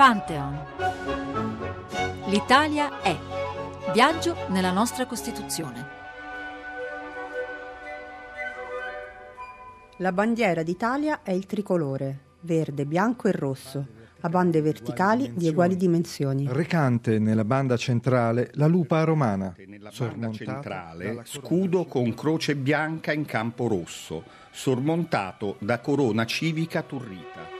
Pantheon. L'Italia è. Viaggio nella nostra Costituzione. La bandiera d'Italia è il tricolore, verde, bianco e rosso, a bande verticali di uguali dimensioni. Recante nella banda centrale la lupa romana. Nella banda centrale scudo con croce bianca in campo rosso, sormontato da corona civica turrita.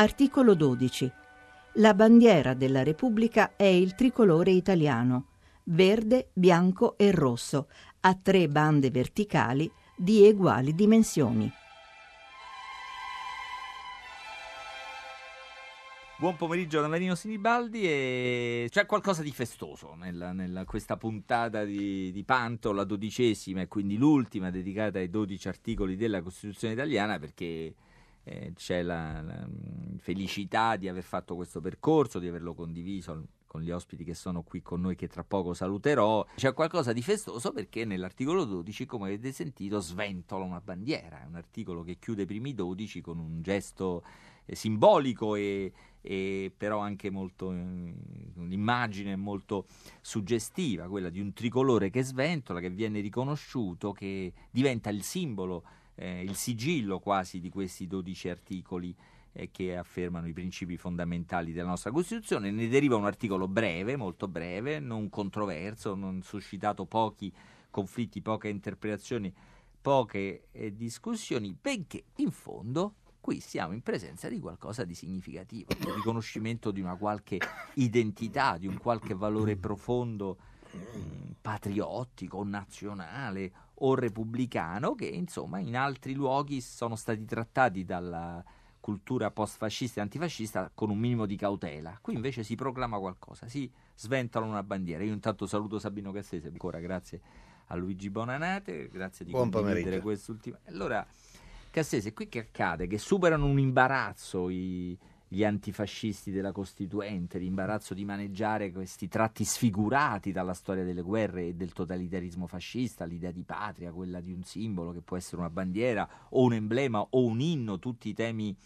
Articolo 12. La bandiera della Repubblica è il tricolore italiano, verde, bianco e rosso, a tre bande verticali di uguali dimensioni. Buon pomeriggio da Marino Sinibaldi e c'è qualcosa di festoso nella questa puntata di, di, Panto, la dodicesima e quindi l'ultima dedicata ai dodici articoli della Costituzione italiana perché eh, c'è la, la, felicità di aver fatto questo percorso, di averlo condiviso con gli ospiti che sono qui con noi che tra poco saluterò. C'è qualcosa di festoso perché nell'articolo 12, come avete sentito, sventola una bandiera, è un articolo che chiude i primi 12 con un gesto eh, simbolico e, e, però anche molto eh, un'immagine molto suggestiva, quella di un tricolore che sventola, che viene riconosciuto, che diventa il simbolo, eh, il sigillo quasi di questi 12 articoli eh, che affermano i principi fondamentali della nostra Costituzione. Ne deriva un articolo breve, molto breve, non controverso, non suscitato pochi conflitti, poche interpretazioni, poche eh, discussioni, benché in fondo qui siamo in presenza di qualcosa di significativo, il riconoscimento di una qualche identità, di un qualche valore profondo patriottico, nazionale o repubblicano che insomma in altri luoghi sono stati trattati dalla cultura post-fascista e antifascista con un minimo di cautela. Qui invece si proclama qualcosa, si sventola una bandiera. Io intanto saluto Sabino Cassese, ancora grazie a Luigi Bonanate, grazie di Buon condividere quest'ultima. Allora, Cassese, qui che accade? Che superano un imbarazzo i, gli antifascisti della Costituente, l'imbarazzo di maneggiare questi tratti sfigurati dalla storia delle guerre e del totalitarismo fascista, l'idea di patria, quella di un simbolo che può essere una bandiera o un emblema o un inno, tutti i temi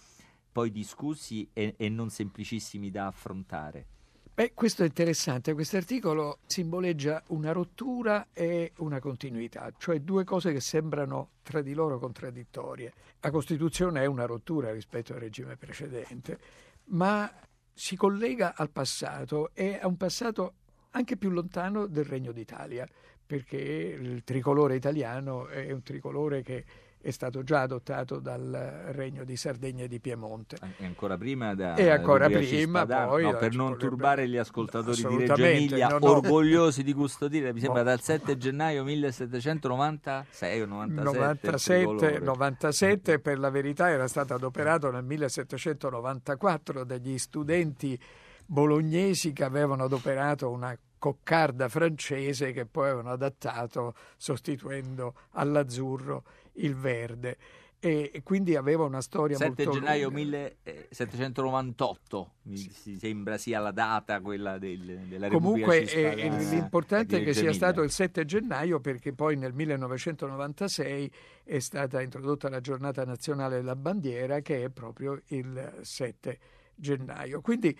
poi discussi e, e non semplicissimi da affrontare. Beh, questo è interessante, questo articolo simboleggia una rottura e una continuità, cioè due cose che sembrano tra di loro contraddittorie. La Costituzione è una rottura rispetto al regime precedente, ma si collega al passato e a un passato anche più lontano del Regno d'Italia, perché il tricolore italiano è un tricolore che è stato già adottato dal Regno di Sardegna e di Piemonte. E ancora prima da E ancora prima poi no, per non turbare gli ascoltatori di Reggio Emilia, no, no. orgogliosi di custodire, mi sembra dal 7 gennaio 1796 o 97. 97, 97 per la verità era stato adoperato nel 1794 dagli studenti bolognesi che avevano adoperato una coccarda francese che poi avevano adattato sostituendo all'azzurro il verde. E quindi aveva una storia 7 molto gennaio lunga. 1798 mi sembra sia la data quella del, della comunque eh, l'importante è che sia stato il 7 gennaio perché poi nel 1996 è stata introdotta la giornata nazionale della bandiera che è proprio il 7 gennaio. Quindi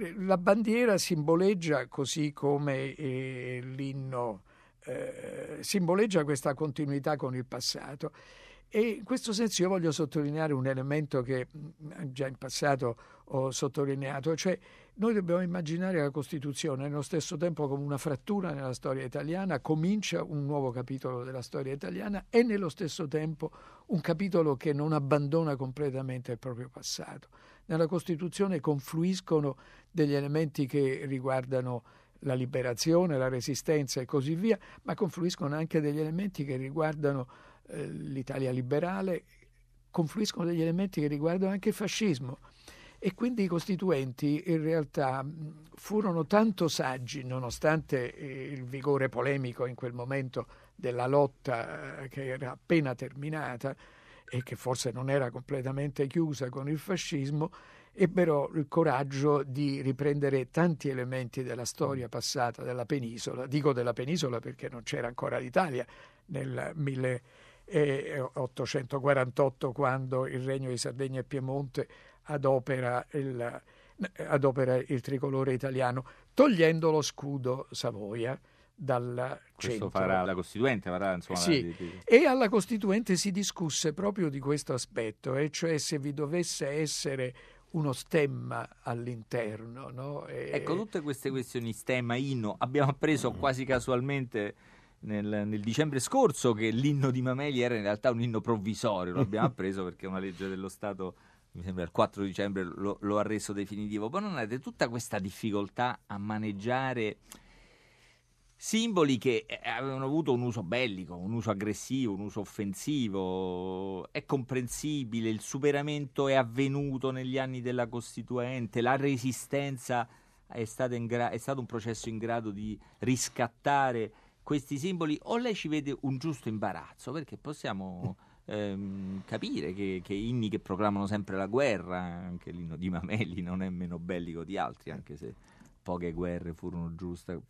eh, la bandiera simboleggia così come eh, l'inno eh, simboleggia questa continuità con il passato. E in questo senso io voglio sottolineare un elemento che già in passato ho sottolineato, cioè noi dobbiamo immaginare la Costituzione nello stesso tempo come una frattura nella storia italiana, comincia un nuovo capitolo della storia italiana e nello stesso tempo un capitolo che non abbandona completamente il proprio passato. Nella Costituzione confluiscono degli elementi che riguardano la liberazione, la resistenza e così via, ma confluiscono anche degli elementi che riguardano eh, l'Italia liberale, confluiscono degli elementi che riguardano anche il fascismo. E quindi i costituenti in realtà furono tanto saggi, nonostante eh, il vigore polemico in quel momento della lotta eh, che era appena terminata e che forse non era completamente chiusa con il fascismo, ebbero il coraggio di riprendere tanti elementi della storia passata della penisola. Dico della penisola perché non c'era ancora l'Italia nel e 848 quando il Regno di Sardegna e Piemonte adopera il, adopera il tricolore italiano, togliendo lo scudo Savoia dal questo centro. farà la Costituente farà, insomma, sì. di, di... e alla Costituente si discusse proprio di questo aspetto e cioè se vi dovesse essere uno stemma all'interno no? e... ecco tutte queste questioni stemma, inno abbiamo appreso quasi casualmente nel, nel, dicembre scorso che l'inno di Mameli era in realtà un inno provvisorio lo abbiamo appreso perché una legge dello Stato mi sembra il 4 dicembre lo, lo ha reso definitivo poi non avete tutta questa difficoltà a maneggiare simboli che eh, avevano avuto un uso bellico, un uso aggressivo, un uso offensivo, è comprensibile, il superamento è avvenuto negli anni della Costituente, la resistenza è, gra- è stato un processo in grado di riscattare questi simboli o lei ci vede un giusto imbarazzo? Perché possiamo ehm, capire che, che, inni che proclamano sempre la guerra, anche l'inno di Mameli non è meno bellico di altri, anche se poche guerre furono giuste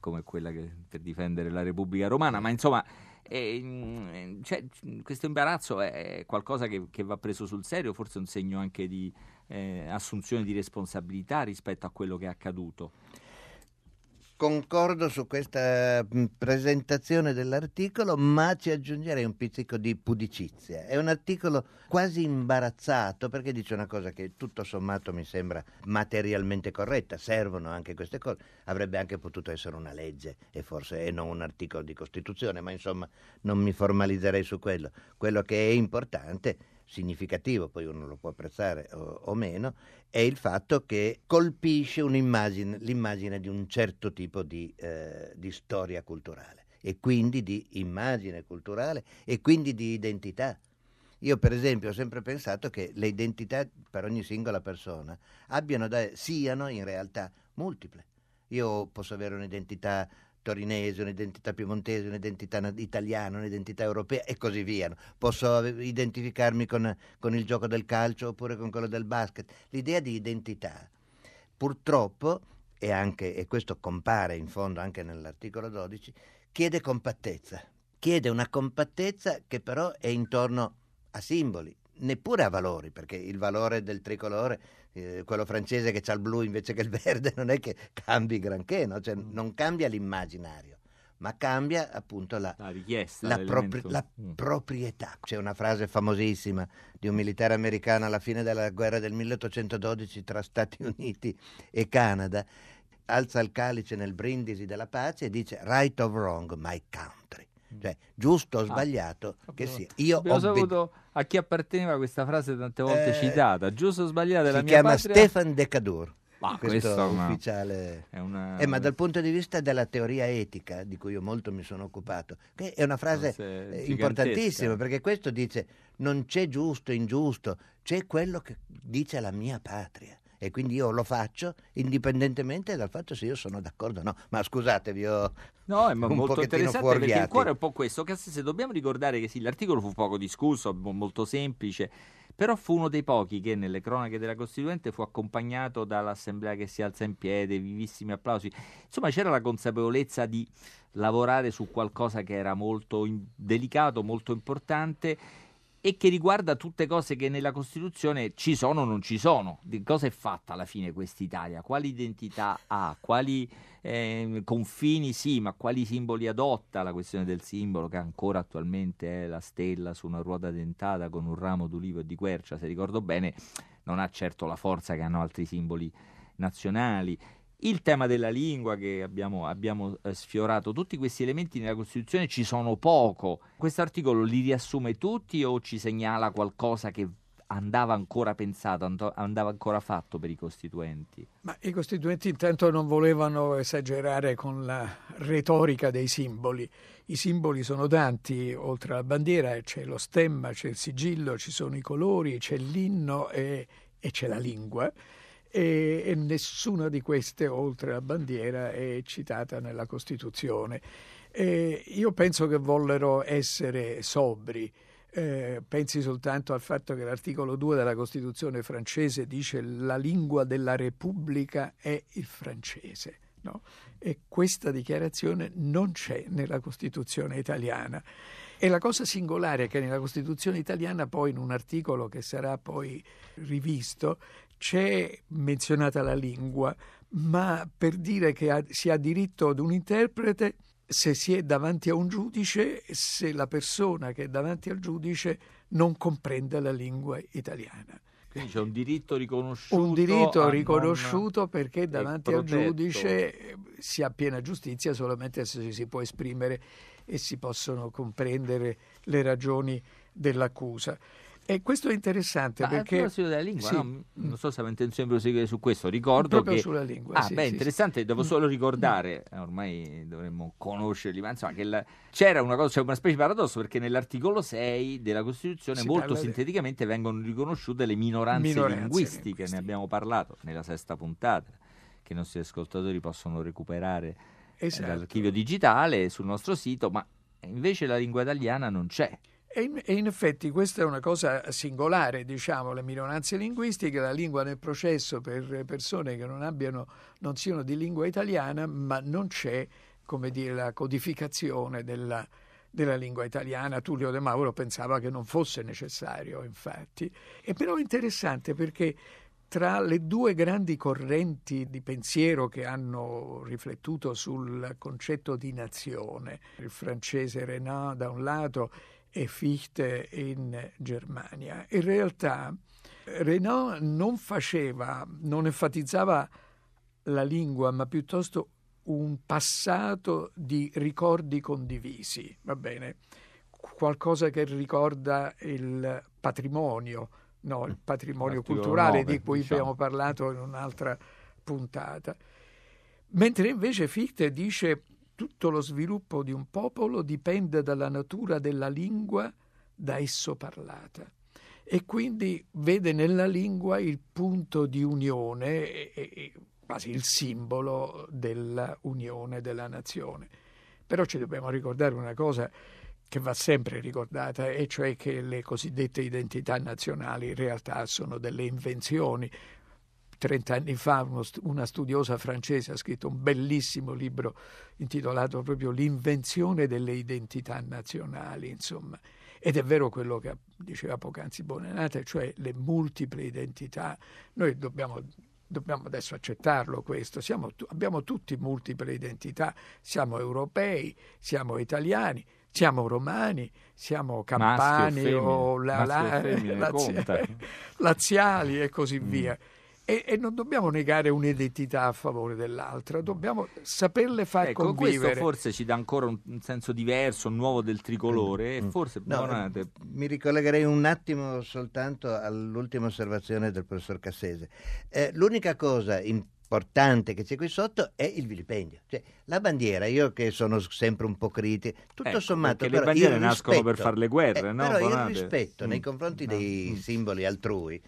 come quella che, per difendere la Repubblica Romana, ma insomma eh, cioè, questo imbarazzo è qualcosa che, che, va preso sul serio, forse un segno anche di eh, assunzione di responsabilità rispetto a quello che è accaduto concordo su questa mm, presentazione dell'articolo, ma ci aggiungerei un pizzico di pudicizia. È un articolo quasi imbarazzato perché dice una cosa che tutto sommato mi sembra materialmente corretta, servono anche queste cose. Avrebbe anche potuto essere una legge e forse e non un articolo di Costituzione, ma insomma non mi formalizzerei su quello. Quello che è importante significativo, poi uno lo può apprezzare o, o meno, è il fatto che colpisce l'immagine di un certo tipo di, eh, di storia culturale e quindi di immagine culturale e quindi di identità. Io per esempio ho sempre pensato che le identità per ogni singola persona da, siano in realtà multiple. Io posso avere un'identità torinese, un'identità piemontese, un'identità italiana, un'identità europea e così via. Posso identificarmi con, con il gioco del calcio oppure con quello del basket. L'idea di identità, purtroppo, e, anche, e questo compare in fondo anche nell'articolo 12, chiede compattezza. Chiede una compattezza che però è intorno a simboli, neppure a valori, perché il valore del tricolore eh, quello francese che ha il blu invece che il verde, non è che cambi granché, no? cioè, mm. non cambia l'immaginario, ma cambia appunto la, la richiesta, la, propri- la mm. proprietà. C'è una frase famosissima di un militare americano alla fine della guerra del 1812 tra Stati Uniti e Canada, alza il calice nel brindisi della pace e dice right or wrong, my country. Cioè, giusto o ah. sbagliato ah, che sia. Io abbiamo obbed- saputo a chi apparteneva questa frase tante volte eh, citata. Giusto o sbagliato della mia patria. Si chiama Stefan Decadur. Ah, questo, questo ufficiale. Una... Eh, ma dal punto di vista della teoria etica, di cui io molto mi sono occupato, che è una frase eh, importantissima, perché questo dice non c'è giusto, ingiusto, c'è quello che dice la mia patria e quindi io lo faccio indipendentemente dal fatto se io sono d'accordo o no. Ma scusatevi, ho No, è molto interessante fuorviati. perché il cuore è un po' questo. Che se dobbiamo ricordare che sì, l'articolo fu poco discusso, molto semplice, però fu uno dei pochi che nelle cronache della Costituente fu accompagnato dall'assemblea che si alza in piedi, vivissimi applausi. Insomma, c'era la consapevolezza di lavorare su qualcosa che era molto in- delicato, molto importante e che riguarda tutte cose che nella Costituzione ci sono o non ci sono. Di cosa è fatta alla fine quest'Italia? Quali identità ha? Quali eh, confini sì, ma quali simboli adotta? La questione del simbolo che ancora attualmente è la stella su una ruota dentata con un ramo d'ulivo e di quercia, se ricordo bene, non ha certo la forza che hanno altri simboli nazionali il tema della lingua che abbiamo, abbiamo eh, sfiorato, tutti questi elementi nella Costituzione ci sono poco. Questo articolo li riassume tutti o ci segnala qualcosa che andava ancora pensato, andava ancora fatto per i costituenti? Ma i costituenti intanto non volevano esagerare con la retorica dei simboli. I simboli sono tanti, oltre alla bandiera c'è lo stemma, c'è il sigillo, ci sono i colori, c'è l'inno e, e c'è la lingua e, e nessuna di queste, oltre alla bandiera, è citata nella Costituzione. E io penso che vollero essere sobri. Eh, pensi soltanto al fatto che l'articolo 2 della Costituzione francese dice la lingua della Repubblica è il francese. No? E questa dichiarazione non c'è nella Costituzione italiana. E la cosa singolare è che nella Costituzione italiana, poi in un articolo che sarà poi rivisto, c'è menzionata la lingua, ma per dire che ha, si ha diritto ad un interprete se si è davanti a un giudice, se la persona che è davanti al giudice non comprende la lingua italiana. Quindi c'è un diritto riconosciuto. Un diritto riconosciuto perché davanti al giudice si ha piena giustizia solamente se si può esprimere e si possono comprendere le ragioni dell'accusa. E questo è interessante Ma perché... A proposito della lingua, sì. no? non so se avevo intenzione di proseguire su questo, ricordo Proprio che... sulla lingua, Ah, sì, beh, sì, interessante, devo solo ricordare, eh, ormai dovremmo conoscerli, ma insomma, che la... c'era una cosa, c'è una specie di paradosso perché nell'articolo 6 della Costituzione Si molto sinteticamente vengono riconosciute le minoranze, Minoranze linguistiche, linguistiche. ne abbiamo parlato nella sesta puntata, che i nostri ascoltatori possono recuperare Esatto. dall'archivio digitale sul nostro sito, ma invece la lingua italiana non c'è. E in, e in effetti questa è una cosa singolare, diciamo, le minoranze linguistiche, la lingua nel processo per persone che non, abbiano, non siano di lingua italiana, ma non c'è, come dire, la codificazione della, della lingua italiana. Tullio De Mauro pensava che non fosse necessario, infatti. E però è interessante perché tra le due grandi correnti di pensiero che hanno riflettuto sul concetto di nazione, il francese Renan da un lato e Fichte in Germania, in realtà Renan non faceva, non enfatizzava la lingua, ma piuttosto un passato di ricordi condivisi, va bene? Qualcosa che ricorda il patrimonio, no, il patrimonio L'articolo culturale 9, di cui diciamo. abbiamo parlato in un'altra puntata. Mentre invece Fichte dice tutto lo sviluppo di un popolo dipende dalla natura della lingua da esso parlata e quindi vede nella lingua il punto di unione quasi il simbolo dell'unione della nazione. Però ci dobbiamo ricordare una cosa che va sempre ricordata, e cioè che le cosiddette identità nazionali in realtà sono delle invenzioni. Trent'anni fa uno una studiosa francese ha scritto un bellissimo libro intitolato proprio L'invenzione delle identità nazionali, insomma. Ed è vero quello che diceva poc'anzi Bonenate, cioè le multiple identità. Noi dobbiamo, dobbiamo adesso accettarlo questo. Siamo abbiamo tutti multiple identità. Siamo europei, siamo italiani, siamo romani, siamo campani o la- la- laziali e così Mm. via. E, e non dobbiamo negare un'identità a favore dell'altra, dobbiamo saperle far Ecco, convivere. questo forse ci dà ancora un, un senso diverso, nuovo del tricolore e forse Mm. No, Bonate, mi ricollegherei un attimo soltanto all'ultima osservazione del professor Cassese. Eh, l'unica cosa importante che c'è qui sotto è il vilipendio. Cioè, la bandiera, io che sono sempre un po' critico, tutto Ecco, sommato... perché le però bandiere il nascono per rispetto- fare le guerre, eh, no, Però il Bonate? rispetto nei Mm. confronti No. dei Mm. simboli altrui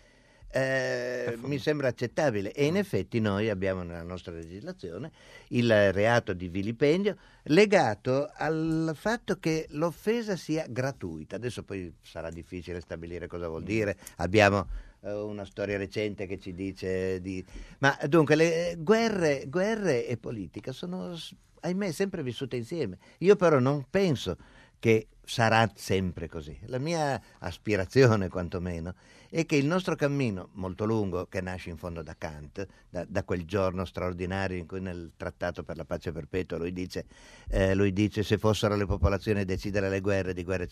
eh, mi sembra accettabile e in effetti noi abbiamo nella nostra legislazione il reato di vilipendio legato al fatto che l'offesa sia gratuita. Adesso poi sarà difficile stabilire cosa vuol dire. Abbiamo eh, una storia recente che ci dice di... Ma dunque, le guerre, guerre e politica sono, ahimè, sempre vissute insieme. Io però non penso che sarà sempre così. La mia aspirazione, quantomeno, è che il nostro cammino, molto lungo, che nasce in fondo da Kant, da, da quel giorno straordinario in cui nel Trattato per la pace perpetua lui dice, eh, lui dice se fossero le popolazioni a decidere le guerre, di guerre,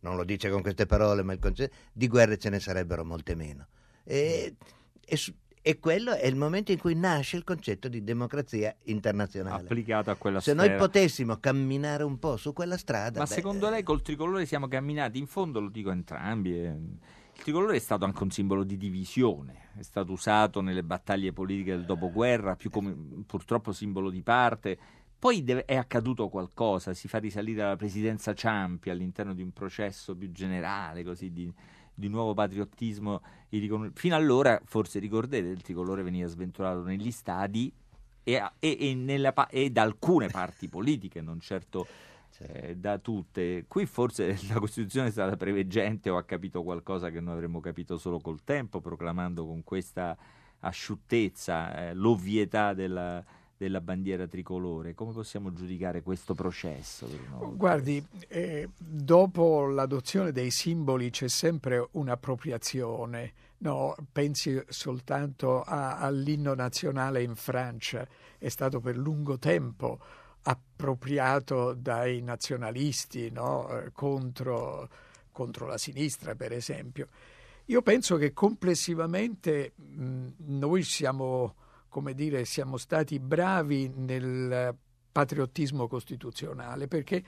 non lo dice con queste parole, ma il concetto, di guerre ce ne sarebbero molte meno. E, e su- e quello è il momento in cui nasce il concetto di democrazia internazionale. applicato a quella Se sfera. noi potessimo camminare un po' su quella strada... Ma beh, secondo lei col tricolore siamo camminati? In fondo lo dico a entrambi. eh, Il tricolore è stato anche un simbolo di divisione, è stato usato nelle battaglie politiche del dopoguerra, più come purtroppo simbolo di parte. Poi deve- è accaduto qualcosa, si fa risalire alla presidenza Ciampi all'interno di un processo più generale, così di, di nuovo patriottismo. Fino allora, forse ricorderete, il tricolore veniva sventurato negli stadi e, e- e nella e da alcune parti politiche, non certo eh, da tutte. Qui forse la Costituzione è stata preveggente o ha capito qualcosa che noi avremmo capito solo col tempo, proclamando con questa asciuttezza eh, l'ovvietà della, della bandiera tricolore. Come possiamo giudicare questo processo? Guardi, eh, dopo l'adozione dei simboli c'è sempre un'appropriazione. No, pensi soltanto a, all'inno nazionale in Francia, è stato per lungo tempo appropriato dai nazionalisti no? Eh, contro, contro la sinistra, per esempio. Io penso che complessivamente mh, noi siamo come dire, siamo stati bravi nel patriottismo costituzionale perché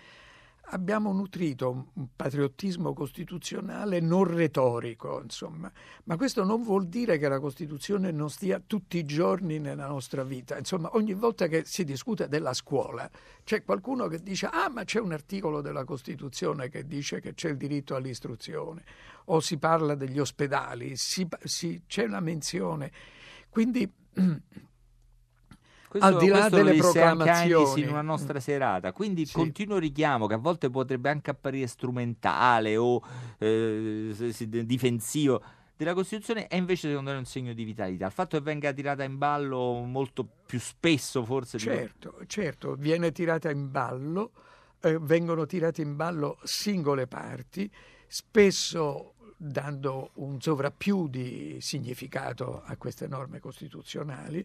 abbiamo nutrito un patriottismo costituzionale non retorico, insomma, ma questo non vuol dire che la Costituzione non stia tutti i giorni nella nostra vita. Insomma, ogni volta che si discute della scuola, c'è qualcuno che dice "Ah, ma c'è un articolo della Costituzione che dice che c'è il diritto all'istruzione" o si parla degli ospedali, si, si, c'è la menzione. Quindi questo, al di là delle proclamazioni. in una nostra serata. Quindi sì. continuo richiamo che a volte potrebbe anche apparire strumentale o eh, difensivo. Della Costituzione è invece secondo me un segno di vitalità. Il fatto che venga tirata in ballo molto più spesso forse certo, di... certo viene tirata in ballo eh, vengono tirate in ballo singole parti spesso dando un sovrappiù di significato a queste norme costituzionali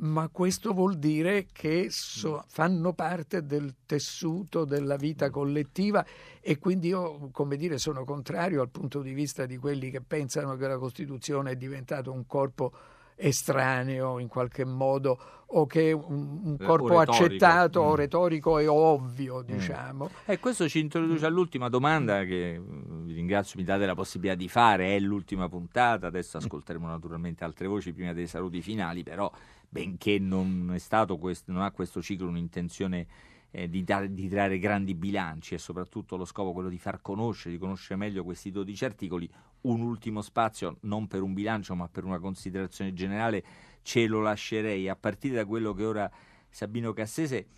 ma questo vuol dire che so, fanno parte del tessuto della vita mm. collettiva e quindi io, come dire, sono contrario al punto di vista di quelli che pensano che la Costituzione è diventato un corpo estraneo in qualche modo o che è un, un corpo accettato mm. o retorico e ovvio, mm. diciamo. Mm. E questo ci introduce all'ultima domanda che vi ringrazio, mi date la possibilità di fare, è l'ultima puntata, adesso ascolteremo naturalmente altre voci prima dei saluti finali, però benché non, questo, non ha questo ciclo un'intenzione eh, di, dare, di trarre grandi bilanci e soprattutto lo scopo quello di far conoscere, di conoscere meglio questi 12 articoli, un ultimo spazio non per un bilancio ma per una considerazione generale ce lo lascerei. A partire da quello che ora Sabino Cassese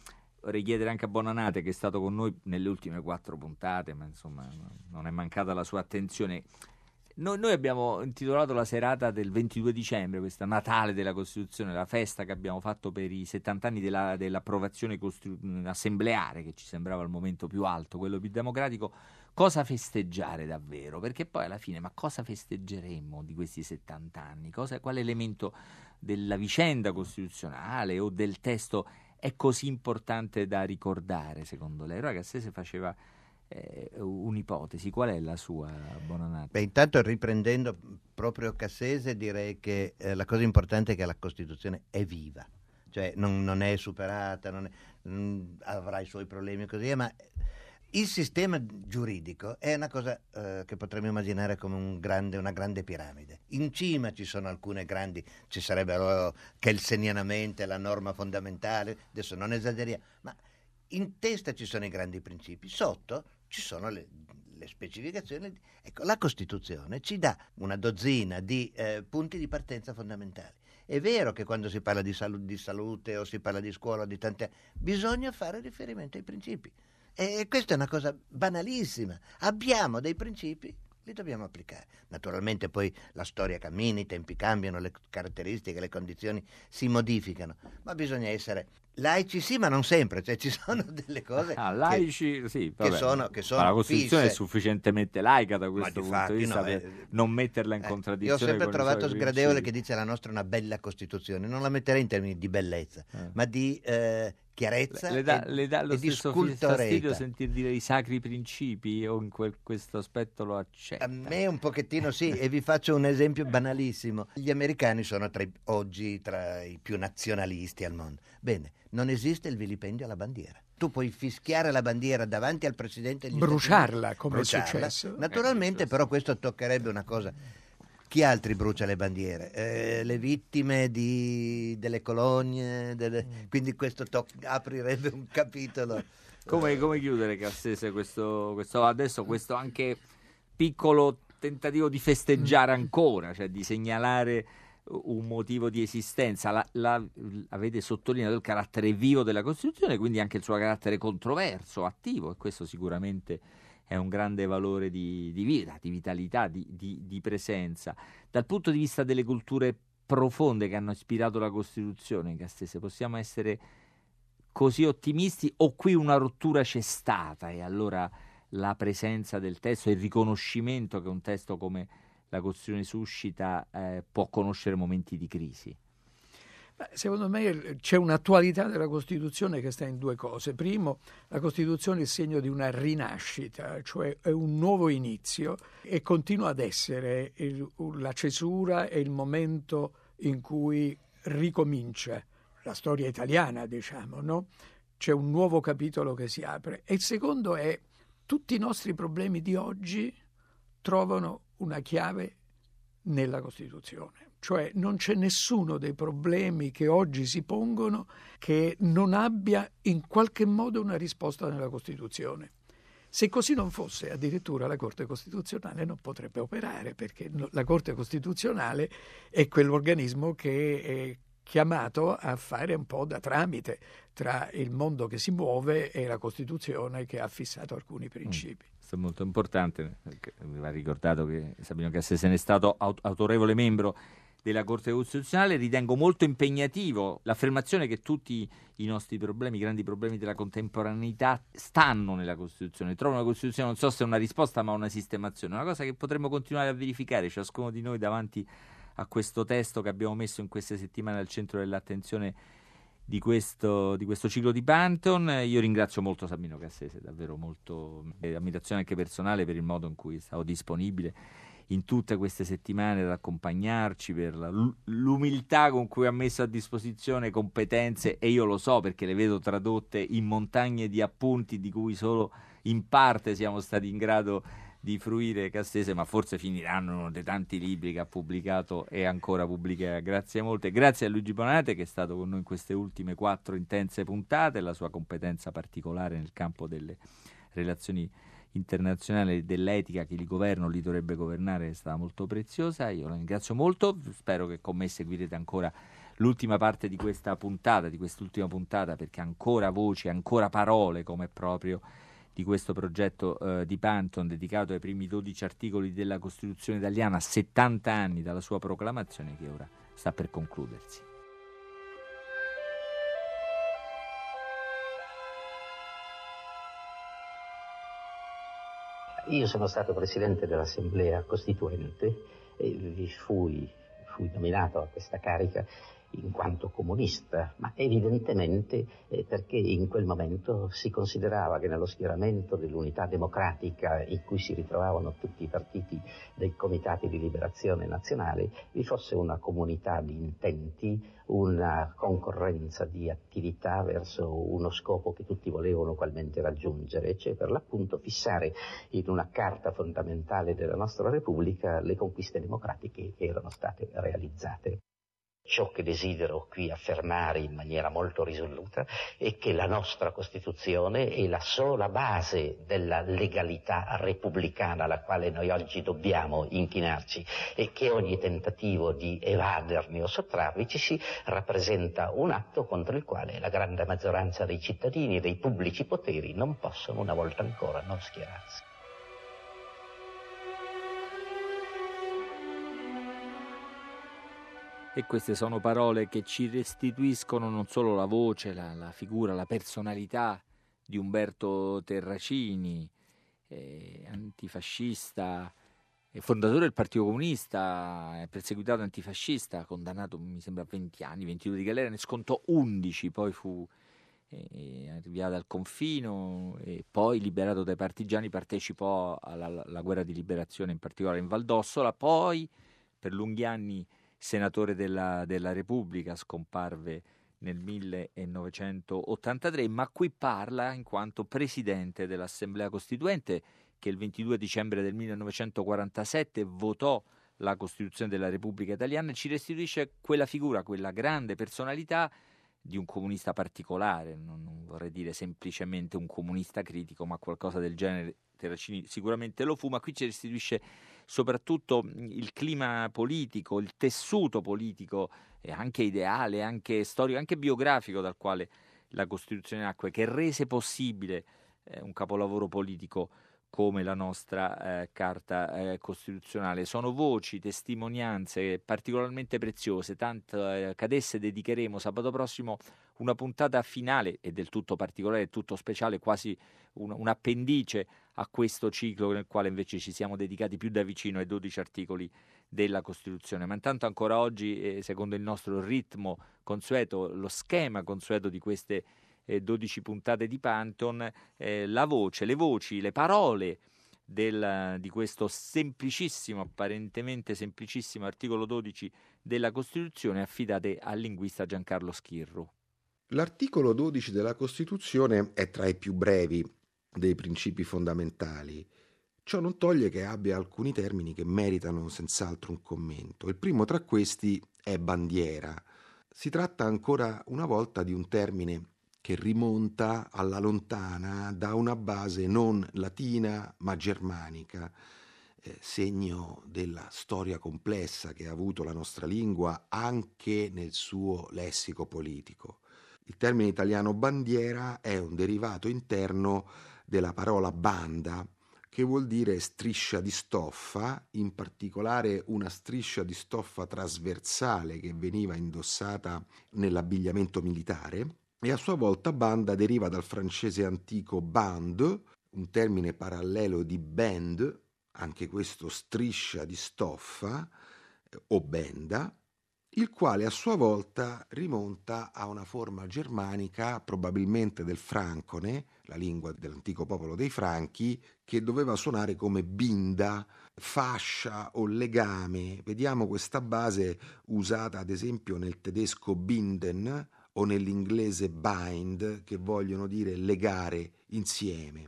vorrei chiedere anche a Bonanate che è stato con noi nelle ultime quattro puntate ma insomma non è mancata la sua attenzione noi, noi, abbiamo intitolato la serata del 22 dicembre, questa Natale della Costituzione, la festa che abbiamo fatto per i 70 anni della, dell'approvazione costru- assembleare, che ci sembrava il momento più alto, quello più democratico. Cosa festeggiare davvero? Perché poi alla fine, ma cosa festeggeremmo di questi 70 anni? Cosa, quale elemento della vicenda costituzionale o del testo è così importante da ricordare, secondo lei? Allora Cassese faceva eh, un'ipotesi. Qual è la sua, Bonanati? Beh, intanto riprendendo proprio Cassese direi che eh, la cosa importante è che la Costituzione è viva, cioè non, non è superata, non è, mh, mm, avrà i suoi problemi e così via, ma il sistema giuridico è una cosa eh, che potremmo immaginare come un grande, una grande piramide. In cima ci sono alcune grandi, ci sarebbero kelsenianamente la norma fondamentale, adesso non esageriamo, ma in testa ci sono i grandi principi, sotto ci sono le, le specificazioni. Ecco, la Costituzione ci dà una dozzina di eh, punti di partenza fondamentali. È vero che quando si parla di, salu- di salute o si parla di scuola o di tante... bisogna fare riferimento ai principi. E questa è una cosa banalissima. Abbiamo dei principi, li dobbiamo applicare. Naturalmente poi la storia cammina, i tempi cambiano, le caratteristiche, le condizioni si modificano, ma bisogna essere Laici sì, ma non sempre, cioè ci sono delle cose ah, laici, che, sì, che sono, che sono la Costituzione fisse. è sufficientemente laica da questo punto fatti, di vista no, per eh, non metterla in eh, contraddizione. Io ho sempre trovato sgradevole che dice la nostra è una bella Costituzione, non la metterei in termini di bellezza, eh. ma di eh, chiarezza le, dà, e, le dà lo e stesso fastidio sentir dire i sacri principi o in quel, questo aspetto lo accetta? A me un pochettino sì, e vi faccio un esempio banalissimo. Gli americani sono tra i, oggi tra i più nazionalisti al mondo. Bene, non esiste il vilipendio alla bandiera. Tu puoi fischiare la bandiera davanti al presidente degli Bruciarla, come bruciarla. è successo. Naturalmente, eh, però questo toccherebbe una cosa. Chi altri brucia le bandiere? Eh, le vittime di, delle colonie, delle... Mm. quindi questo to- aprirebbe un capitolo. Come, come chiudere, Cassese, questo, questo, adesso questo anche piccolo tentativo di festeggiare ancora, cioè di segnalare un motivo di esistenza. La, la, avete sottolineato il carattere vivo della Costituzione, quindi anche il suo carattere controverso, attivo, e questo sicuramente è un grande valore di, di vita, di vitalità, di, di, di presenza. Dal punto di vista delle culture profonde che hanno ispirato la Costituzione, Cassese? Possiamo essere così ottimisti o qui una rottura c'è stata e allora la presenza del testo e il riconoscimento che un testo come la Costituzione suscita eh, può conoscere momenti di crisi? Secondo me c'è un'attualità della Costituzione che sta in due cose. Primo, la Costituzione è il segno di una rinascita, cioè è un nuovo inizio e continua ad essere il, la cesura e il momento in cui ricomincia la storia italiana, diciamo, no? C'è un nuovo capitolo che si apre. E il secondo è tutti i nostri problemi di oggi trovano una chiave nella Costituzione. Cioè non c'è nessuno dei problemi che oggi si pongono che non abbia in qualche modo una risposta nella Costituzione. Se così non fosse, addirittura la Corte Costituzionale non potrebbe operare, perché la Corte Costituzionale è quell'organismo che è chiamato a fare un po' da tramite tra il mondo che si muove e la Costituzione che ha fissato alcuni principi. Mm, questo è molto importante, mi va ricordato che Sabino Cassese ne è stato autorevole membro della Corte Costituzionale, ritengo molto impegnativo l'affermazione che tutti i nostri problemi, i grandi problemi della contemporaneità stanno nella Costituzione, trovano la Costituzione, non so se è una risposta ma una sistemazione, una cosa che potremmo continuare a verificare ciascuno di noi davanti a questo testo che abbiamo messo in queste settimane al centro dell'attenzione di questo, di questo ciclo di Pantheon. Io ringrazio molto Sabino Cassese, davvero molto eh, ammirazione anche personale per il modo in cui è stato disponibile in tutte queste settimane ad accompagnarci, per la, l'umiltà con cui ha messo a disposizione competenze e io lo so perché le vedo tradotte in montagne di appunti di cui solo in parte siamo stati in grado di fruire Cassese, ma forse finiranno uno dei tanti libri che ha pubblicato e ancora pubblicherà. Grazie molte. Grazie a Luigi Bonate che è stato con noi in queste ultime quattro intense puntate, la sua competenza particolare nel campo delle relazioni internazionale dell'etica che il governo li dovrebbe governare è stata molto preziosa. Io la ringrazio molto, spero che con me seguirete ancora l'ultima parte di questa puntata, di quest'ultima puntata, perché ancora voci, ancora parole come proprio di questo progetto eh, di Panton dedicato ai primi 12 articoli della Costituzione italiana a 70 anni dalla sua proclamazione che ora sta per concludersi. Io sono stato presidente dell'Assemblea Costituente e vi fui, fui nominato a questa carica in quanto comunista, ma evidentemente eh, perché in quel momento si considerava che nello schieramento dell'unità democratica in cui si ritrovavano tutti i partiti dei comitati di liberazione nazionale vi fosse una comunità di intenti, una concorrenza di attività verso uno scopo che tutti volevano ugualmente raggiungere, cioè per l'appunto fissare in una carta fondamentale della nostra Repubblica le conquiste democratiche che erano state realizzate. Ciò che desidero qui affermare in maniera molto risoluta è che la nostra Costituzione è la sola base della legalità repubblicana alla quale noi oggi dobbiamo inchinarci e che ogni tentativo di evaderne o sottrarvici rappresenta un atto contro il quale la grande maggioranza dei cittadini e dei pubblici poteri non possono una volta ancora non schierarsi. E queste sono parole che ci restituiscono non solo la voce, la, la figura, la personalità di Umberto Terracini, eh, antifascista, eh, fondatore del Partito Comunista, perseguitato antifascista, condannato mi sembra a 20 anni, 22 di galera, ne scontò 11, poi fu eh, arrivato al confino e poi liberato dai partigiani partecipò alla, alla guerra di liberazione in particolare in Valdossola, poi per lunghi anni senatore della, della Repubblica, scomparve nel 1983, ma qui parla in quanto presidente dell'Assemblea Costituente che il 22 dicembre del 1947 votò la Costituzione della Repubblica Italiana e ci restituisce quella figura, quella grande personalità di un comunista particolare, non, non vorrei dire semplicemente un comunista critico, ma qualcosa del genere, Terracini sicuramente lo fu, ma qui ci restituisce soprattutto il clima politico, il tessuto politico e anche ideale, anche storico, anche biografico dal quale la Costituzione nacque, che rese possibile eh, un capolavoro politico come la nostra eh, Carta eh, Costituzionale. Sono voci, testimonianze particolarmente preziose, tanto eh, che ad esse dedicheremo sabato prossimo una puntata finale e del tutto particolare, tutto speciale, quasi un, un appendice a questo ciclo nel quale invece ci siamo dedicati più da vicino ai 12 articoli della Costituzione. Ma intanto ancora oggi, eh, secondo il nostro ritmo consueto, lo schema consueto di queste eh, 12 puntate di Panton, eh, la voce, le voci, le parole del, di questo semplicissimo, apparentemente semplicissimo articolo 12 della Costituzione affidate al linguista Giancarlo Schirru. L'articolo 12 della Costituzione è tra i più brevi dei principi fondamentali. Ciò non toglie che abbia alcuni termini che meritano senz'altro un commento. Il primo tra questi è bandiera. Si tratta ancora una volta di un termine che rimonta alla lontana da una base non latina ma germanica, eh, segno della storia complessa che ha avuto la nostra lingua anche nel suo lessico politico. Il termine italiano bandiera è un derivato interno della parola banda, che vuol dire striscia di stoffa, in particolare una striscia di stoffa trasversale che veniva indossata nell'abbigliamento militare e a sua volta banda deriva dal francese antico band, un termine parallelo di band, anche questo striscia di stoffa o benda, il quale a sua volta rimonta a una forma germanica, probabilmente del francone, la lingua dell'antico popolo dei Franchi, che doveva suonare come binda, fascia o legame. Vediamo questa base usata ad esempio nel tedesco binden o nell'inglese bind, che vogliono dire legare insieme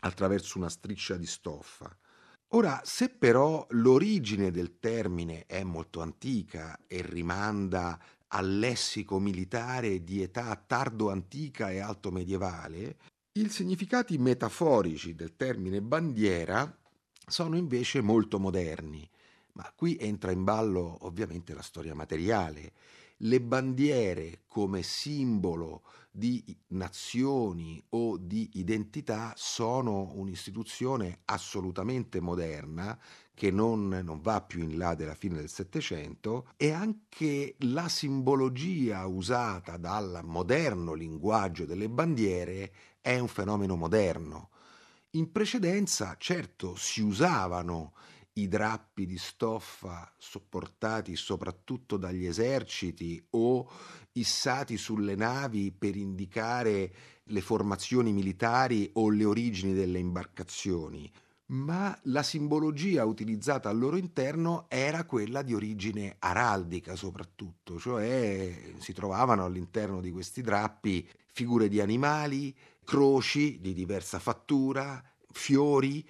attraverso una striscia di stoffa. Ora, se però l'origine del termine è molto antica e rimanda al lessico militare di età tardo-antica e alto medievale, i significati metaforici del termine bandiera sono invece molto moderni, ma qui entra in ballo ovviamente la storia materiale le bandiere come simbolo di nazioni o di identità sono un'istituzione assolutamente moderna che non, non, va più in là della fine del Settecento e anche la simbologia usata dal moderno linguaggio delle bandiere è un fenomeno moderno. In precedenza, certo, si usavano i drappi di stoffa sopportati soprattutto dagli eserciti o issati sulle navi per indicare le formazioni militari o le origini delle imbarcazioni, ma la simbologia utilizzata al loro interno era quella di origine araldica soprattutto, cioè si trovavano all'interno di questi drappi figure di animali, croci di diversa fattura, fiori,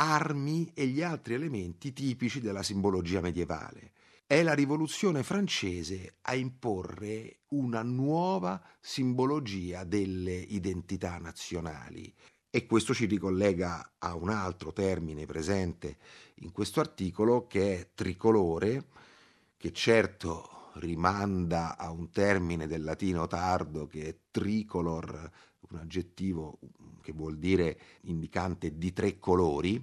armi e gli altri elementi tipici della simbologia medievale. È la rivoluzione francese a imporre una nuova simbologia delle identità nazionali. E questo ci ricollega a un altro termine presente in questo articolo che è tricolore, che certo rimanda a un termine del latino tardo che è tricolor, un aggettivo che vuol dire indicante di tre colori,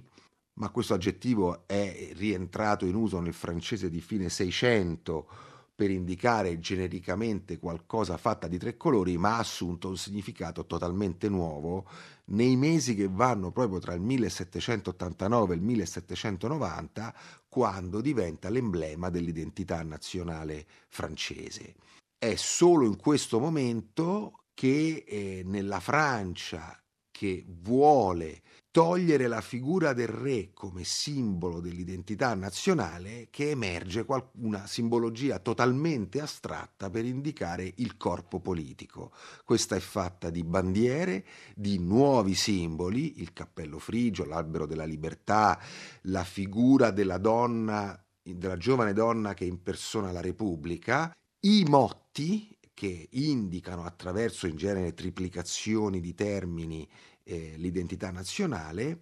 ma questo aggettivo è rientrato in uso nel francese di fine 600 per indicare genericamente qualcosa fatta di tre colori, ma ha assunto un significato totalmente nuovo nei mesi che vanno proprio tra il 1789 e il 1790, quando diventa l'emblema dell'identità nazionale francese. È solo in questo momento che eh, nella Francia che vuole togliere la figura del re come simbolo dell'identità nazionale che emerge una simbologia totalmente astratta per indicare il corpo politico. Questa è fatta di bandiere, di nuovi simboli, il cappello frigio, l'albero della libertà, la figura della donna, della giovane donna che impersona la Repubblica, i motti che indicano attraverso in genere triplicazioni di termini eh, l'identità nazionale,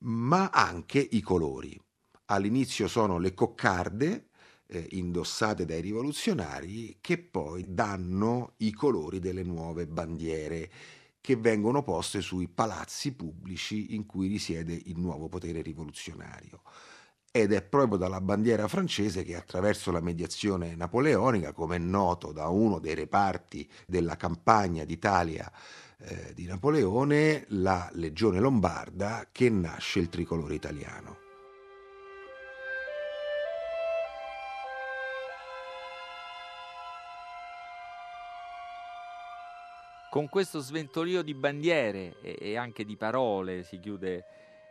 ma anche i colori. All'inizio sono le coccarde eh, indossate dai rivoluzionari che poi danno i colori delle nuove bandiere che vengono poste sui palazzi pubblici in cui risiede il nuovo potere rivoluzionario ed è proprio dalla bandiera francese che attraverso la mediazione napoleonica, come è noto da uno dei reparti della campagna d'Italia eh, di Napoleone, la Legione Lombarda, che nasce il tricolore italiano. Con questo sventolio di bandiere e, anche di parole si chiude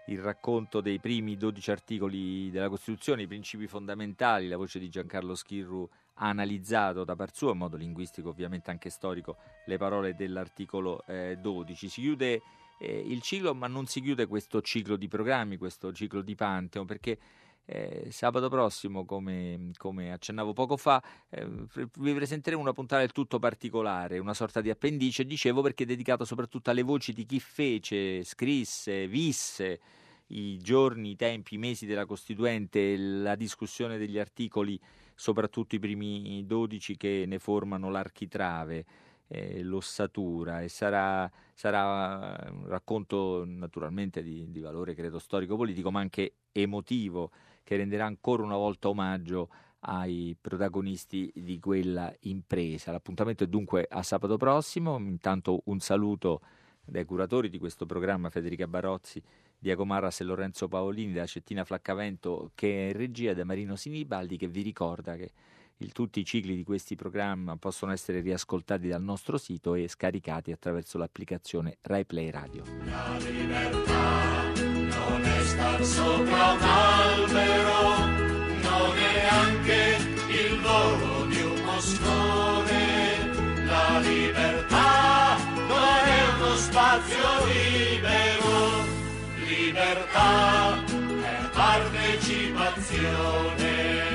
il racconto dei primi 12 articoli della Costituzione, i principi fondamentali, la voce di Giancarlo Schirru ha analizzato da par suo, in modo linguistico ovviamente anche storico, le parole dell'articolo eh, 12. Si chiude eh, il ciclo, ma non si chiude questo ciclo di programmi, questo ciclo di Pantheon, perché eh, sabato prossimo, come, come, accennavo poco fa, eh, vi presenteremo una puntata del tutto particolare, una sorta di appendice, dicevo perché è dedicato soprattutto alle voci di chi fece, scrisse, visse i giorni, i tempi, i mesi della Costituente, la discussione degli articoli, soprattutto i primi 12 che ne formano l'architrave. Eh, l'ossatura e sarà, sarà, un racconto naturalmente di, di valore credo storico-politico ma anche emotivo che renderà ancora una volta omaggio ai protagonisti di quella impresa. L'appuntamento è dunque a sabato prossimo. Intanto un saluto dai curatori di questo programma, Federica Barozzi, Diaco Marras e Lorenzo Paolini, da Cettina Flaccavento, che è in regia, da Marino Sinibaldi, che vi ricorda che il, tutti i cicli di questi programmi possono essere riascoltati dal nostro sito e scaricati attraverso l'applicazione RaiPlay Radio. La libertà non è star sopra un albero, non è anche il volo di un moscone. La libertà non è uno spazio libero, libertà è partecipazione.